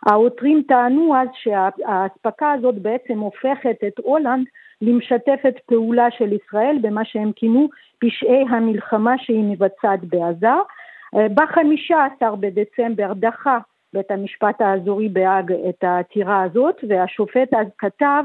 העותרים טענו אז שהאספקה הזאת בעצם הופכת את הולנד למשתפת פעולה של ישראל במה שהם כינו פשעי המלחמה שהיא מבצעת בעזה. בחמישה עשר בדצמבר דחה בית המשפט האזורי בהאג את העתירה הזאת והשופט אז כתב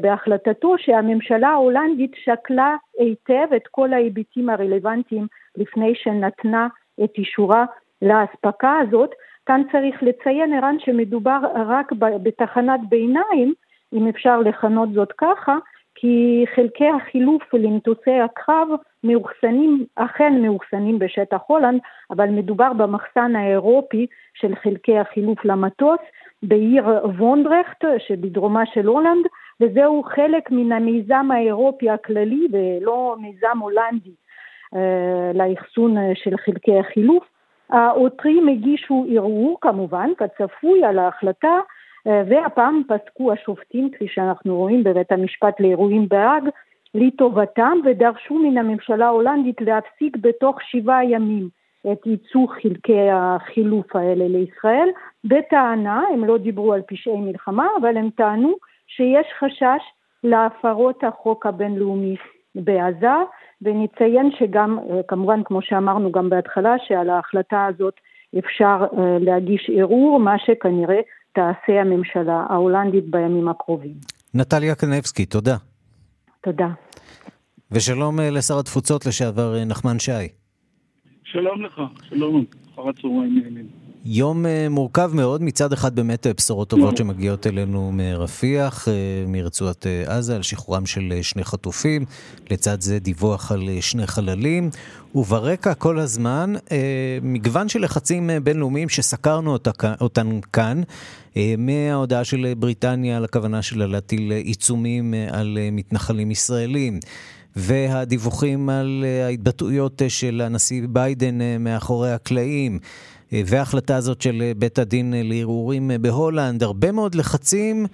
בהחלטתו שהממשלה ההולנדית שקלה היטב את כל ההיבטים הרלוונטיים לפני שנתנה את אישורה לאספקה הזאת. כאן צריך לציין, ערן, שמדובר רק בתחנת ביניים, אם אפשר לכנות זאת ככה, כי חלקי החילוף למטוסי הקרב מאוחסנים, אכן מאוחסנים בשטח הולנד, אבל מדובר במחסן האירופי של חלקי החילוף למטוס בעיר וונדרכט שבדרומה של הולנד, וזהו חלק מן המיזם האירופי הכללי ולא מיזם הולנדי אה, לאחסון של חלקי החילוף. העותרים הגישו ערעור כמובן, כצפוי, על ההחלטה, והפעם פסקו השופטים, כפי שאנחנו רואים בבית המשפט לאירועים בהאג, לטובתם ודרשו מן הממשלה ההולנדית להפסיק בתוך שבעה ימים את ייצוא חלקי החילוף האלה לישראל. בטענה, הם לא דיברו על פשעי מלחמה, אבל הם טענו שיש חשש להפרות החוק הבינלאומי בעזה, ונציין שגם, כמובן, כמו שאמרנו גם בהתחלה, שעל ההחלטה הזאת אפשר אה, להגיש ערעור, מה שכנראה תעשה הממשלה ההולנדית בימים הקרובים. נטליה קנבסקי, תודה. תודה. ושלום אה, לשר התפוצות לשעבר נחמן שי. שלום לך, שלום, אחר הצהריים נעימים. יום אה, מורכב מאוד, מצד אחד באמת אה, בשורות טובות שמגיעות אלינו מרפיח, אה, מרצועת עזה, על שחרורם של שני חטופים, לצד זה דיווח על שני חללים, וברקע כל הזמן מגוון של לחצים בינלאומיים שסקרנו אותן כאן, מההודעה של בריטניה על הכוונה שלה להטיל עיצומים על מתנחלים ישראלים. והדיווחים על ההתבטאויות של הנשיא ביידן מאחורי הקלעים. וההחלטה הזאת של בית הדין לערעורים בהולנד, הרבה מאוד לחצים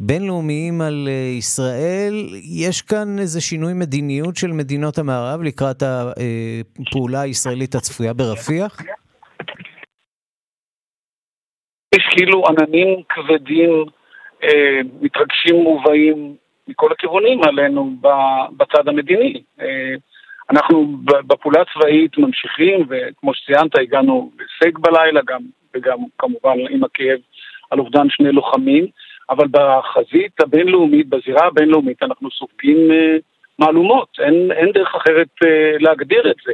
בינלאומיים על ישראל. יש כאן איזה שינוי מדיניות של מדינות המערב לקראת הפעולה הישראלית הצפויה ברפיח? יש כאילו עננים כבדים, אה, מתרגשים מובאים מכל הכיוונים עלינו בצד המדיני. אה, אנחנו בפעולה הצבאית ממשיכים, וכמו שציינת, הגענו להישג בלילה, גם, וגם כמובן עם הכאב על אובדן שני לוחמים, אבל בחזית הבינלאומית, בזירה הבינלאומית, אנחנו סופגים אה, מהלומות, אין, אין דרך אחרת אה, להגדיר את זה.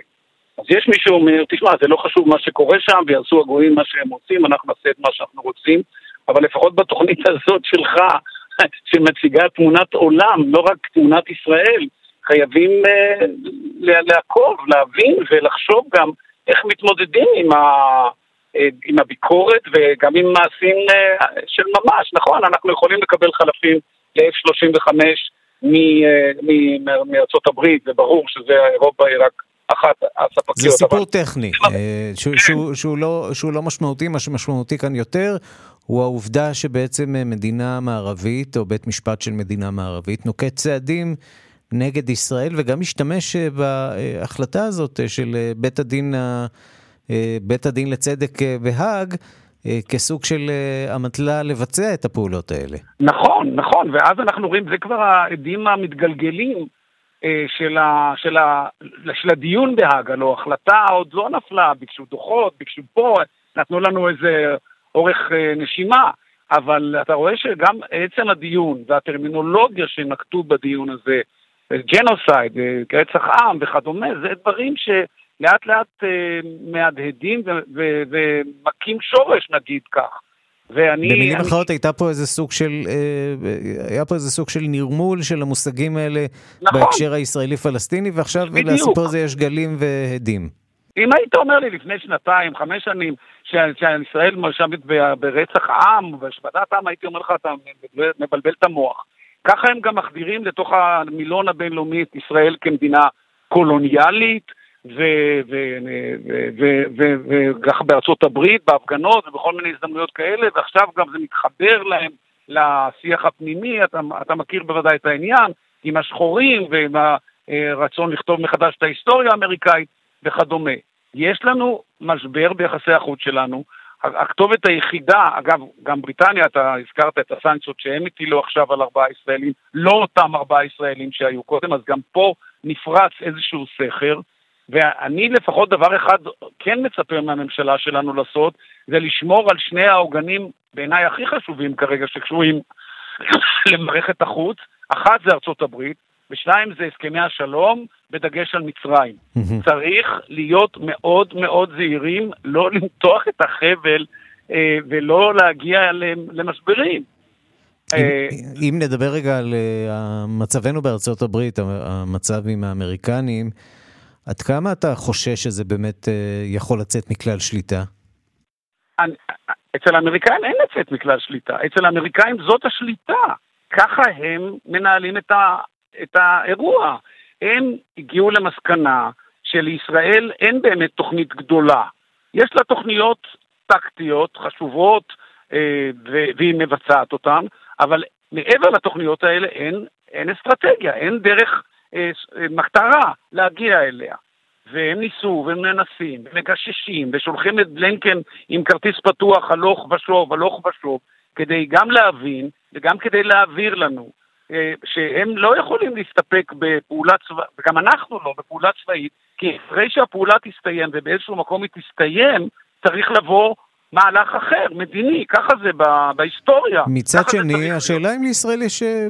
אז יש מי שאומר, תשמע, זה לא חשוב מה שקורה שם, ויעשו הגויים מה שהם רוצים, אנחנו נעשה את מה שאנחנו רוצים, אבל לפחות בתוכנית הזאת שלך, שמציגה תמונת עולם, לא רק תמונת ישראל, חייבים uh, לעקוב, להבין ולחשוב גם איך מתמודדים עם, ה, uh, עם הביקורת וגם עם מעשים uh, של ממש. נכון, אנחנו יכולים לקבל חלפים ל-F35 מארצות הברית, זה ברור שזה אירופה היא רק אחת הספקיות. זה סיפור אבל... טכני, שהוא, שהוא, שהוא, לא, שהוא לא משמעותי, מה שמשמעותי כאן יותר הוא העובדה שבעצם מדינה מערבית, או בית משפט של מדינה מערבית, נוקט צעדים נגד ישראל, וגם השתמש אה, בהחלטה הזאת אה, של אה, בית הדין, בית הדין לצדק בהאג, כסוג של אמתלה לבצע את הפעולות האלה. נכון, נכון, ואז אנחנו רואים, זה כבר העדים המתגלגלים של, ה, של, ה, של הדיון בהאג, הלוא החלטה עוד לא נפלה, ביקשו דוחות, ביקשו פה, נתנו לנו איזה אורך נשימה, אבל אתה רואה שגם עצם הדיון והטרמינולוגיה שנקטו בדיון הזה, ג'נוסייד, אה, רצח עם וכדומה, זה דברים שלאט לאט אה, מהדהדים ומכים שורש נגיד כך. ואני... במילים אני... אחרות הייתה פה איזה סוג של, אה, היה פה איזה סוג של נרמול של המושגים האלה נכון. בהקשר הישראלי-פלסטיני, ועכשיו בדיוק. לסיפור הזה יש גלים והדים. אם היית אומר לי לפני שנתיים, חמש שנים, שישראל מואשמת ברצח עם ובהשבתת עם, הייתי אומר לך, אתה מבלבל את המוח. ככה הם גם מחדירים לתוך המילון הבינלאומי את ישראל כמדינה קולוניאלית, וככה בארצות הברית, בהפגנות ובכל מיני הזדמנויות כאלה, ועכשיו גם זה מתחבר להם לשיח הפנימי, אתה, אתה מכיר בוודאי את העניין, עם השחורים ועם הרצון לכתוב מחדש את ההיסטוריה האמריקאית וכדומה. יש לנו משבר ביחסי החוץ שלנו. הכתובת היחידה, אגב, גם בריטניה, אתה הזכרת את הסנקציות שהם הטילו עכשיו על ארבעה ישראלים, לא אותם ארבעה ישראלים שהיו קודם, אז גם פה נפרץ איזשהו סכר. ואני לפחות דבר אחד כן מצפה מהממשלה שלנו לעשות, זה לשמור על שני העוגנים בעיניי הכי חשובים כרגע שקשורים למערכת החוץ. אחת זה ארצות הברית, ושניים זה הסכמי השלום, בדגש על מצרים. צריך להיות מאוד מאוד זהירים, לא למתוח את החבל אה, ולא להגיע למשברים. אם, אה, אם נדבר רגע על uh, מצבנו בארצות הברית, המצב עם האמריקנים, עד כמה אתה חושש שזה באמת uh, יכול לצאת מכלל שליטה? אצל האמריקאים אין לצאת מכלל שליטה, אצל האמריקאים זאת השליטה. ככה הם מנהלים את, ה, את האירוע. הם הגיעו למסקנה שלישראל אין באמת תוכנית גדולה. יש לה תוכניות טקטיות חשובות, אה, והיא מבצעת אותן, אבל מעבר לתוכניות האלה אין, אין אסטרטגיה, אין דרך אה, אה, מטרה להגיע אליה. והם ניסו, והם מנסים, ומגששים, ושולחים את בלנקן עם כרטיס פתוח הלוך ושוב, הלוך ושוב, כדי גם להבין וגם כדי להעביר לנו אה, שהם לא יכולים להסתפק בפעולה צבאית, וגם אנחנו לא, בפעולה צבאית, כי אחרי שהפעולה תסתיים ובאיזשהו מקום היא תסתיים, צריך לבוא מהלך אחר, מדיני, ככה זה בהיסטוריה. מצד שני, השאלה אם לישראל יש אה,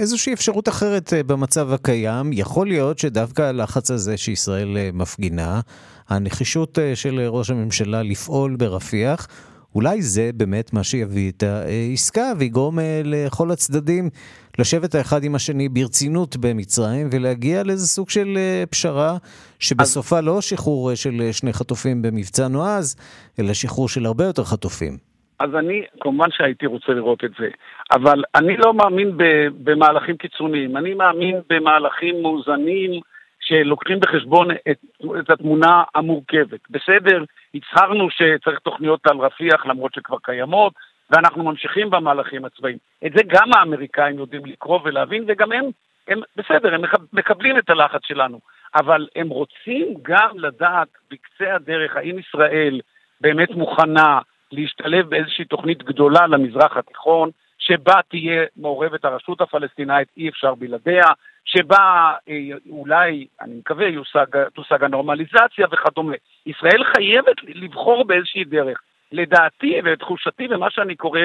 איזושהי אפשרות אחרת אה, במצב הקיים. יכול להיות שדווקא הלחץ הזה שישראל מפגינה, הנחישות של ראש הממשלה לפעול ברפיח, אולי זה באמת מה שיביא את העסקה ויגרום לכל הצדדים לשבת האחד עם השני ברצינות במצרים ולהגיע לאיזה סוג של אה, פשרה שבסופה לא שחרור אה, של אה, שני חטופים במבצע נועז, אלא שחרור של הרבה יותר חטופים. אז אני, כמובן שהייתי רוצה לראות את זה, אבל אני לא מאמין במהלכים קיצוניים, אני מאמין במהלכים מאוזנים שלוקחים בחשבון את, את התמונה המורכבת. בסדר, הצהרנו שצריך תוכניות על רפיח למרות שכבר קיימות, ואנחנו ממשיכים במהלכים הצבאיים. את זה גם האמריקאים יודעים לקרוא ולהבין, וגם הם, הם בסדר, הם מקבלים את הלחץ שלנו, אבל הם רוצים גם לדעת בקצה הדרך האם ישראל באמת מוכנה להשתלב באיזושהי תוכנית גדולה למזרח התיכון, שבה תהיה מעורבת הרשות הפלסטינאית, אי אפשר בלעדיה, שבה אה, אולי, אני מקווה, יושג, תושג הנורמליזציה וכדומה. ישראל חייבת לבחור באיזושהי דרך. לדעתי ולתחושתי ומה שאני קורא,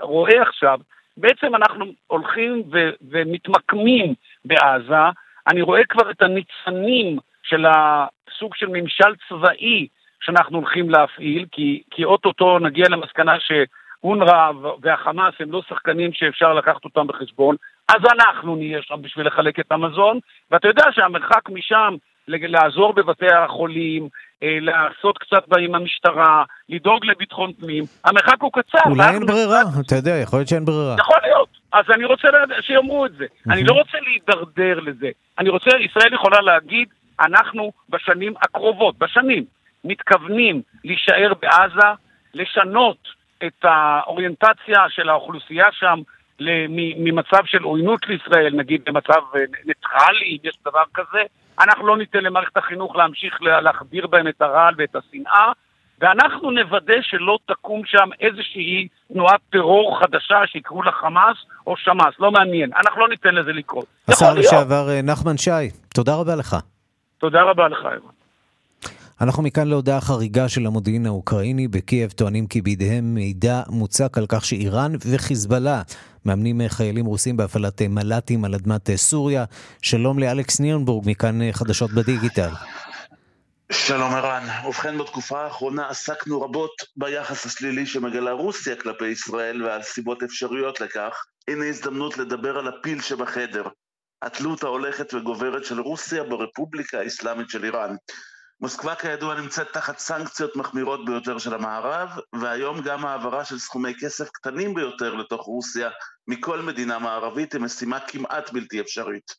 רואה עכשיו, בעצם אנחנו הולכים ו- ומתמקמים בעזה, אני רואה כבר את הניצנים של הסוג של ממשל צבאי שאנחנו הולכים להפעיל, כי, כי אוטוטו נגיע למסקנה שאונר"א והחמאס הם לא שחקנים שאפשר לקחת אותם בחשבון, אז אנחנו נהיה שם בשביל לחלק את המזון, ואתה יודע שהמרחק משם לעזור בבתי החולים, לעשות קצת עם המשטרה, לדאוג לביטחון פנים, המרחק הוא קצר. אולי אין ברירה, אתה יודע, יכול להיות שאין ברירה. יכול להיות, אז אני רוצה שיאמרו את זה. אני לא רוצה להידרדר לזה. אני רוצה, ישראל יכולה להגיד, אנחנו בשנים הקרובות, בשנים, מתכוונים להישאר בעזה, לשנות את האוריינטציה של האוכלוסייה שם ממצב של עוינות לישראל, נגיד למצב אה, ניטרלי, אם יש דבר כזה, אנחנו לא ניתן למערכת החינוך להמשיך להחדיר בהם את הרעל ואת השנאה, ואנחנו נוודא שלא תקום שם איזושהי תנועת טרור חדשה שיקראו לה חמאס או שמאס, לא מעניין. אנחנו לא ניתן לזה לקרות. השר לשעבר אה, נחמן שי, תודה רבה לך. תודה רבה לך, אירן. אנחנו מכאן להודעה חריגה של המודיעין האוקראיני. בקייב טוענים כי בידיהם מידע מוצק על כך שאיראן וחיזבאללה מאמנים חיילים רוסים בהפעלת מל"טים על אדמת סוריה. שלום לאלכס נירנבורג, מכאן חדשות בדיגיטל. שלום ערן. ובכן, בתקופה האחרונה עסקנו רבות ביחס השלילי שמגלה רוסיה כלפי ישראל ועל סיבות אפשריות לכך. הנה הזדמנות לדבר על הפיל שבחדר. התלות ההולכת וגוברת של רוסיה ברפובליקה האסלאמית של איראן. מוסקבה כידוע נמצאת תחת סנקציות מחמירות ביותר של המערב, והיום גם העברה של סכומי כסף קטנים ביותר לתוך רוסיה מכל מדינה מערבית היא משימה כמעט בלתי אפשרית.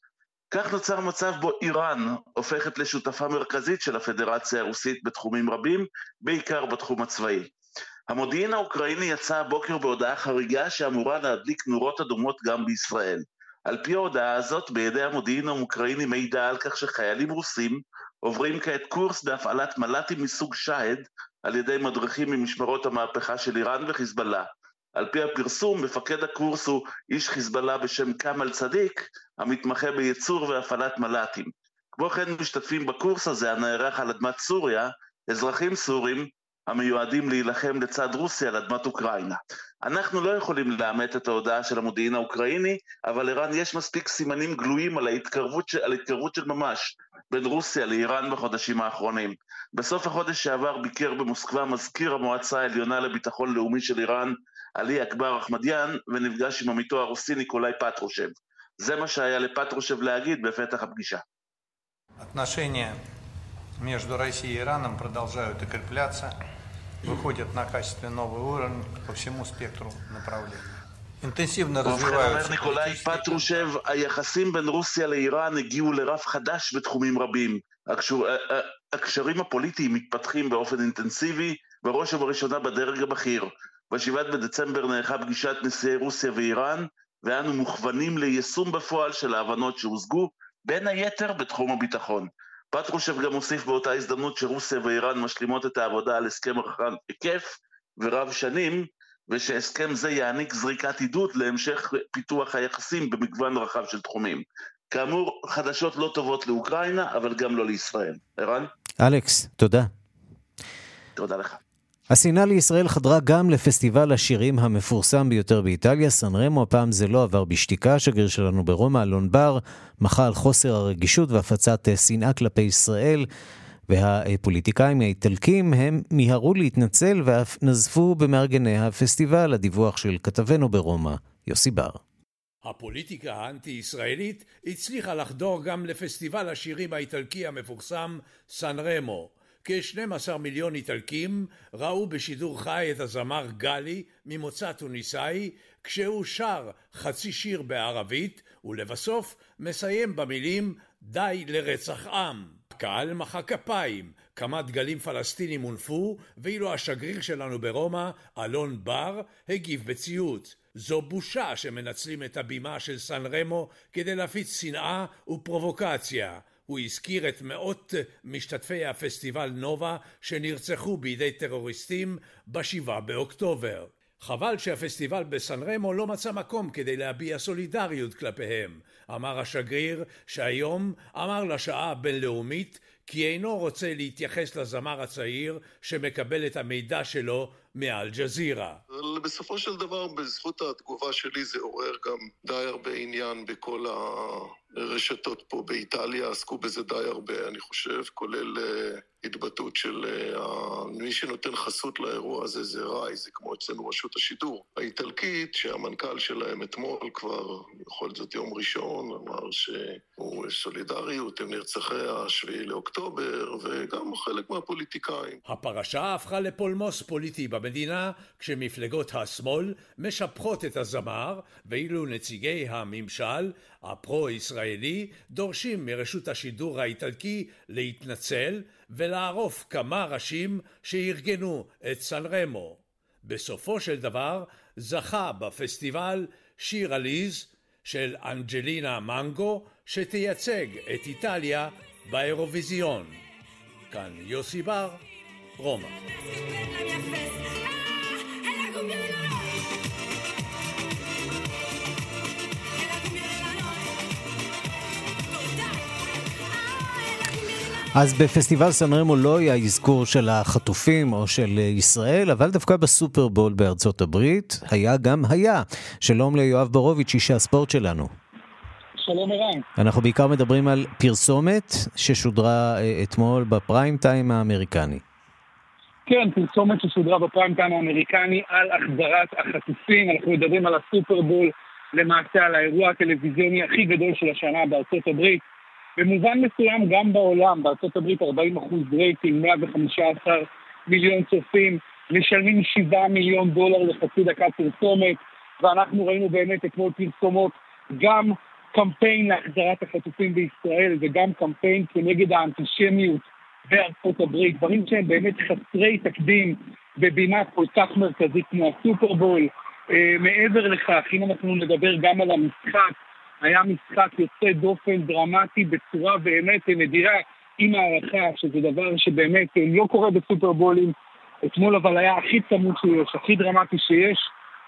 כך נוצר מצב בו איראן הופכת לשותפה מרכזית של הפדרציה הרוסית בתחומים רבים, בעיקר בתחום הצבאי. המודיעין האוקראיני יצא הבוקר בהודעה חריגה שאמורה להדליק נורות אדומות גם בישראל. על פי ההודעה הזאת, בידי המודיעין האוקראיני מידע על כך שחיילים רוסים עוברים כעת קורס בהפעלת מל"טים מסוג שהד על ידי מדריכים ממשמרות המהפכה של איראן וחיזבאללה. על פי הפרסום, מפקד הקורס הוא איש חיזבאללה בשם כמאל צדיק, המתמחה בייצור והפעלת מל"טים. כמו כן משתתפים בקורס הזה, הנערך על אדמת סוריה, אזרחים סורים המיועדים להילחם לצד רוסיה על אדמת אוקראינה. אנחנו לא יכולים לאמת את ההודעה של המודיעין האוקראיני, אבל ערן יש מספיק סימנים גלויים על ההתקרבות, של, על ההתקרבות של ממש בין רוסיה לאיראן בחודשים האחרונים. בסוף החודש שעבר ביקר במוסקבה מזכיר המועצה העליונה לביטחון לאומי של איראן, עלי אכבר אחמדיאן, ונפגש עם עמיתו הרוסי ניקולאי פטרושב. זה מה שהיה לפטרושב להגיד בפתח הפגישה. Отношения между Россией и Ираном продолжают укрепляться, выходят на качественно новый уровень по всему спектру направлений. אינטנסיבנה רזיוויות. ניקולאי פטרושב, היחסים בין רוסיה לאיראן הגיעו לרף חדש בתחומים רבים. הקשרים הפוליטיים מתפתחים באופן אינטנסיבי, בראש ובראשונה בדרג הבכיר. ב-7 בדצמבר נערכה פגישת נשיאי רוסיה ואיראן, ואנו מוכוונים ליישום בפועל של ההבנות שהושגו, בין היתר בתחום הביטחון. פטרושב גם הוסיף באותה הזדמנות שרוסיה ואיראן משלימות את העבודה על הסכם רחב היקף ורב שנים, ושהסכם זה יעניק זריקת עידוד להמשך פיתוח היחסים במגוון רחב של תחומים. כאמור, חדשות לא טובות לאוקראינה, אבל גם לא לישראל. ערן? אלכס, תודה. תודה לך. השנאה לישראל חדרה גם לפסטיבל השירים המפורסם ביותר באיטליה, סן רמו, הפעם זה לא עבר בשתיקה, השגריר שלנו ברומא, אלון בר, מחה על חוסר הרגישות והפצת שנאה כלפי ישראל, והפוליטיקאים האיטלקים הם מיהרו להתנצל ואף נזפו במארגני הפסטיבל, הדיווח של כתבנו ברומא, יוסי בר. הפוליטיקה האנטי-ישראלית הצליחה לחדור גם לפסטיבל השירים האיטלקי המפורסם סן רמו. כ-12 מיליון איטלקים ראו בשידור חי את הזמר גלי ממוצא טוניסאי כשהוא שר חצי שיר בערבית ולבסוף מסיים במילים די לרצח עם. הקהל מחא כפיים, כמה דגלים פלסטינים הונפו ואילו השגריר שלנו ברומא, אלון בר, הגיב בציוץ זו בושה שמנצלים את הבימה של סן רמו כדי להפיץ שנאה ופרובוקציה הוא הזכיר את מאות משתתפי הפסטיבל נובה שנרצחו בידי טרוריסטים בשבעה באוקטובר. חבל שהפסטיבל בסן רמו לא מצא מקום כדי להביע סולידריות כלפיהם. אמר השגריר שהיום אמר לשעה הבינלאומית כי אינו רוצה להתייחס לזמר הצעיר שמקבל את המידע שלו מאל-ג'זירה. בסופו של דבר, בזכות התגובה שלי זה עורר גם די הרבה עניין בכל הרשתות פה באיטליה, עסקו בזה די הרבה, אני חושב, כולל uh, התבטאות של uh, מי שנותן חסות לאירוע הזה זה ראי, זה כמו אצלנו רשות השידור האיטלקית, שהמנכ"ל שלהם אתמול כבר, בכל זאת יום ראשון, אמר שהוא סולידריות עם נרצחי השביעי לאוקטובר, וגם חלק מהפוליטיקאים. הפרשה הפכה לפולמוס פוליטי במדינה, כשמפלגות השמאל משבחות את הזמר, ואילו נציגי הממשל, הפרו-ישראלי, דורשים מרשות השידור האיטלקי להתנצל ולערוף כמה ראשים שארגנו את סן רמו. בסופו של דבר זכה בפסטיבל שיר עליז של אנג'לינה מנגו שתייצג את איטליה באירוויזיון. כאן יוסי בר, רומא. אז בפסטיבל סן רמו לא היה אזכור של החטופים או של ישראל, אבל דווקא בסופרבול בארצות הברית היה גם היה. שלום ליואב ברוביץ', איש הספורט שלנו. שלום ערן. אנחנו בעיקר מדברים על פרסומת ששודרה אה, אתמול בפריים טיים האמריקני. כן, פרסומת ששודרה בפריים טיים האמריקני על החזרת החטופים. אנחנו מדברים על הסופרבול, למעשה על האירוע הטלוויזיוני הכי גדול של השנה בארצות הברית. במובן מסוים גם בעולם, הברית 40 אחוז רייטינג, 115 מיליון צופים, משלמים 7 מיליון דולר לחצי דקה פרסומת, ואנחנו ראינו באמת אתמול פרסומות גם קמפיין להחזרת החטופים בישראל וגם קמפיין כנגד האנטישמיות בארצות הברית, דברים שהם באמת חסרי תקדים בבימה כל כך מרכזית כמו הסופרבול. אה, מעבר לכך, אם אנחנו נדבר גם על המשחק, היה משחק יוצא דופן דרמטי בצורה באמת נדירה עם הארכה, שזה דבר שבאמת לא קורה בסופרבולים. אתמול אבל היה הכי צמוד שיש, הכי דרמטי שיש.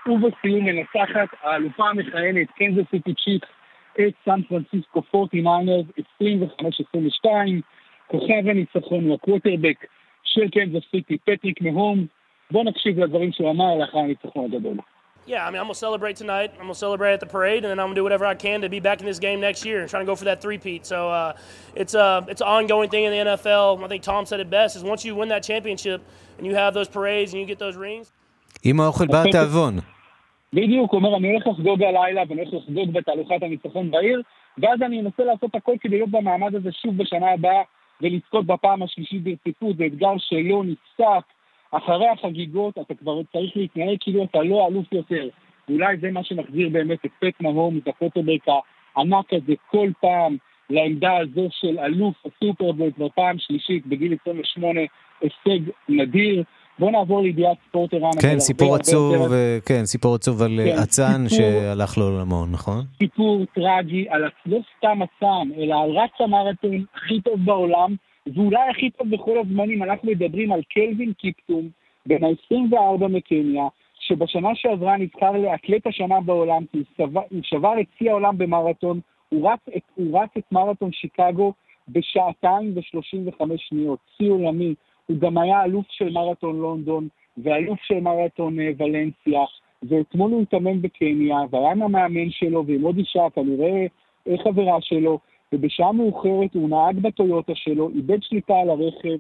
ובסיום מנצחת האלופה המכהנת קנזס סיטי צ'יפס את סן פרנסיסקו 49ers 25-22. כוכב הניצחון הוא הקווטרבק של קנזס סיטי, פטריק מהומס. בואו נקשיב לדברים שהוא אמר לאחר הניצחון הגדול. Yeah, I mean, I'm gonna celebrate tonight. I'm gonna celebrate at the parade, and then I'm gonna do whatever I can to be back in this game next year and trying to go for that three-peat. So uh, it's a uh, it's an ongoing thing in the NFL. I think Tom said it best: is once you win that championship and you have those parades and you get those rings. עם האוכל בא התיאבון. בדיוק, הוא אומר, אני הולך לחגוג הלילה ואני הולך לחגוג בתהלוכת הניצחון בעיר, ואז אני אנסה לעשות הכל כדי להיות במעמד הזה שוב בשנה הבאה ולזכות בפעם השלישית ברציפות, זה אתגר שלא נפסק. אחרי החגיגות אתה כבר צריך להתנהג כאילו אתה לא אלוף יותר. ואולי זה מה שמחזיר באמת את פט מהום, את הקוטרבק הענק הזה כל פעם לעמדה הזו של אלוף הסופרבול כבר פעם שלישית בגיל 28, הישג נדיר. בוא נעבור לידיעת ספורט ערן. כן, סיפור עצוב, אה, כן, סיפור עצוב על כן, אצן שהלך לעולמו, נכון? סיפור טרגי על לא סתם אצן, אלא על רץ המרתון הכי טוב בעולם, ואולי הכי טוב בכל הזמנים. אנחנו מדברים על קלווין קיפטום, בן ה-24 מקניה, שבשנה שעברה נבחר לאתלט השנה בעולם, כי הוא שבר את שיא העולם במרתון, הוא רץ את, את מרתון שיקגו בשעתיים ו-35 שניות, שיא עולמי. הוא גם היה אלוף של מרתון לונדון ואלוף של מרתון אה, ולנסיה, ואתמול הוא התאמן בקניה, והיה עם המאמן שלו ועם עוד אישה, כנראה אה, חברה שלו, ובשעה מאוחרת הוא נהג בטויוטה שלו, איבד שליטה על הרכב,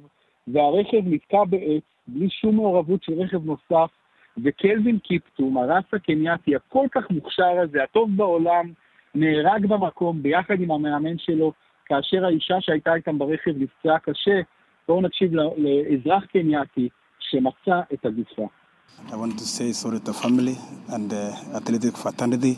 והרכב נתקע בעץ, בלי שום מעורבות של רכב נוסף, וקלווין קיפטום, הרס הקנייתי הכל כך מוכשר הזה, הטוב בעולם, נהרג במקום ביחד עם המאמן שלו, כאשר האישה שהייתה איתם ברכב נפצעה קשה, בואו נקשיב לאזרח קנייתי שמצא את הגופה. I want to say sorry to family and the athletic fraternity.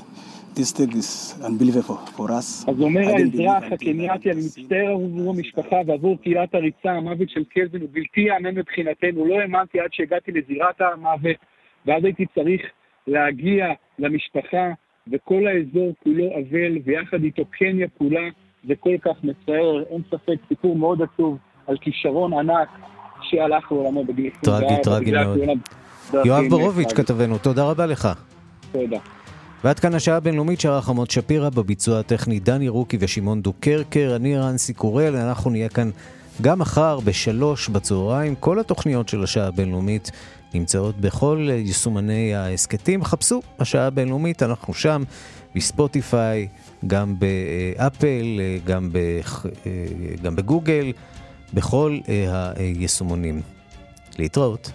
This thing is unbelievable for us. אז אומר האזרח הקנייתי, אני מצטער עבור המשפחה ועבור קהילת הריצה, המוות של קלווין הוא בלתי יאמן מבחינתנו. לא האמנתי עד שהגעתי לזירת המוות, ואז הייתי צריך להגיע למשפחה, וכל האזור כולו אבל, ויחד איתו קניה כולה, זה כל כך מצער, אין ספק, סיפור מאוד עצוב. על כישרון ענק שהלך לעולמו בגיל 24. טרגי, טרגי מאוד. יואב בורוביץ' כתבנו, תודה רבה לך. תודה. ועד כאן השעה הבינלאומית שערך עמוד שפירא בביצוע הטכני דני רוקי ושמעון דוקרקר, אני רנסי קורל, אנחנו נהיה כאן גם מחר בשלוש בצהריים. כל התוכניות של השעה הבינלאומית נמצאות בכל יישומני ההסכתים. חפשו השעה הבינלאומית, אנחנו שם, בספוטיפיי, גם באפל, גם, גם בגוגל. בכל אה, היישומונים. להתראות.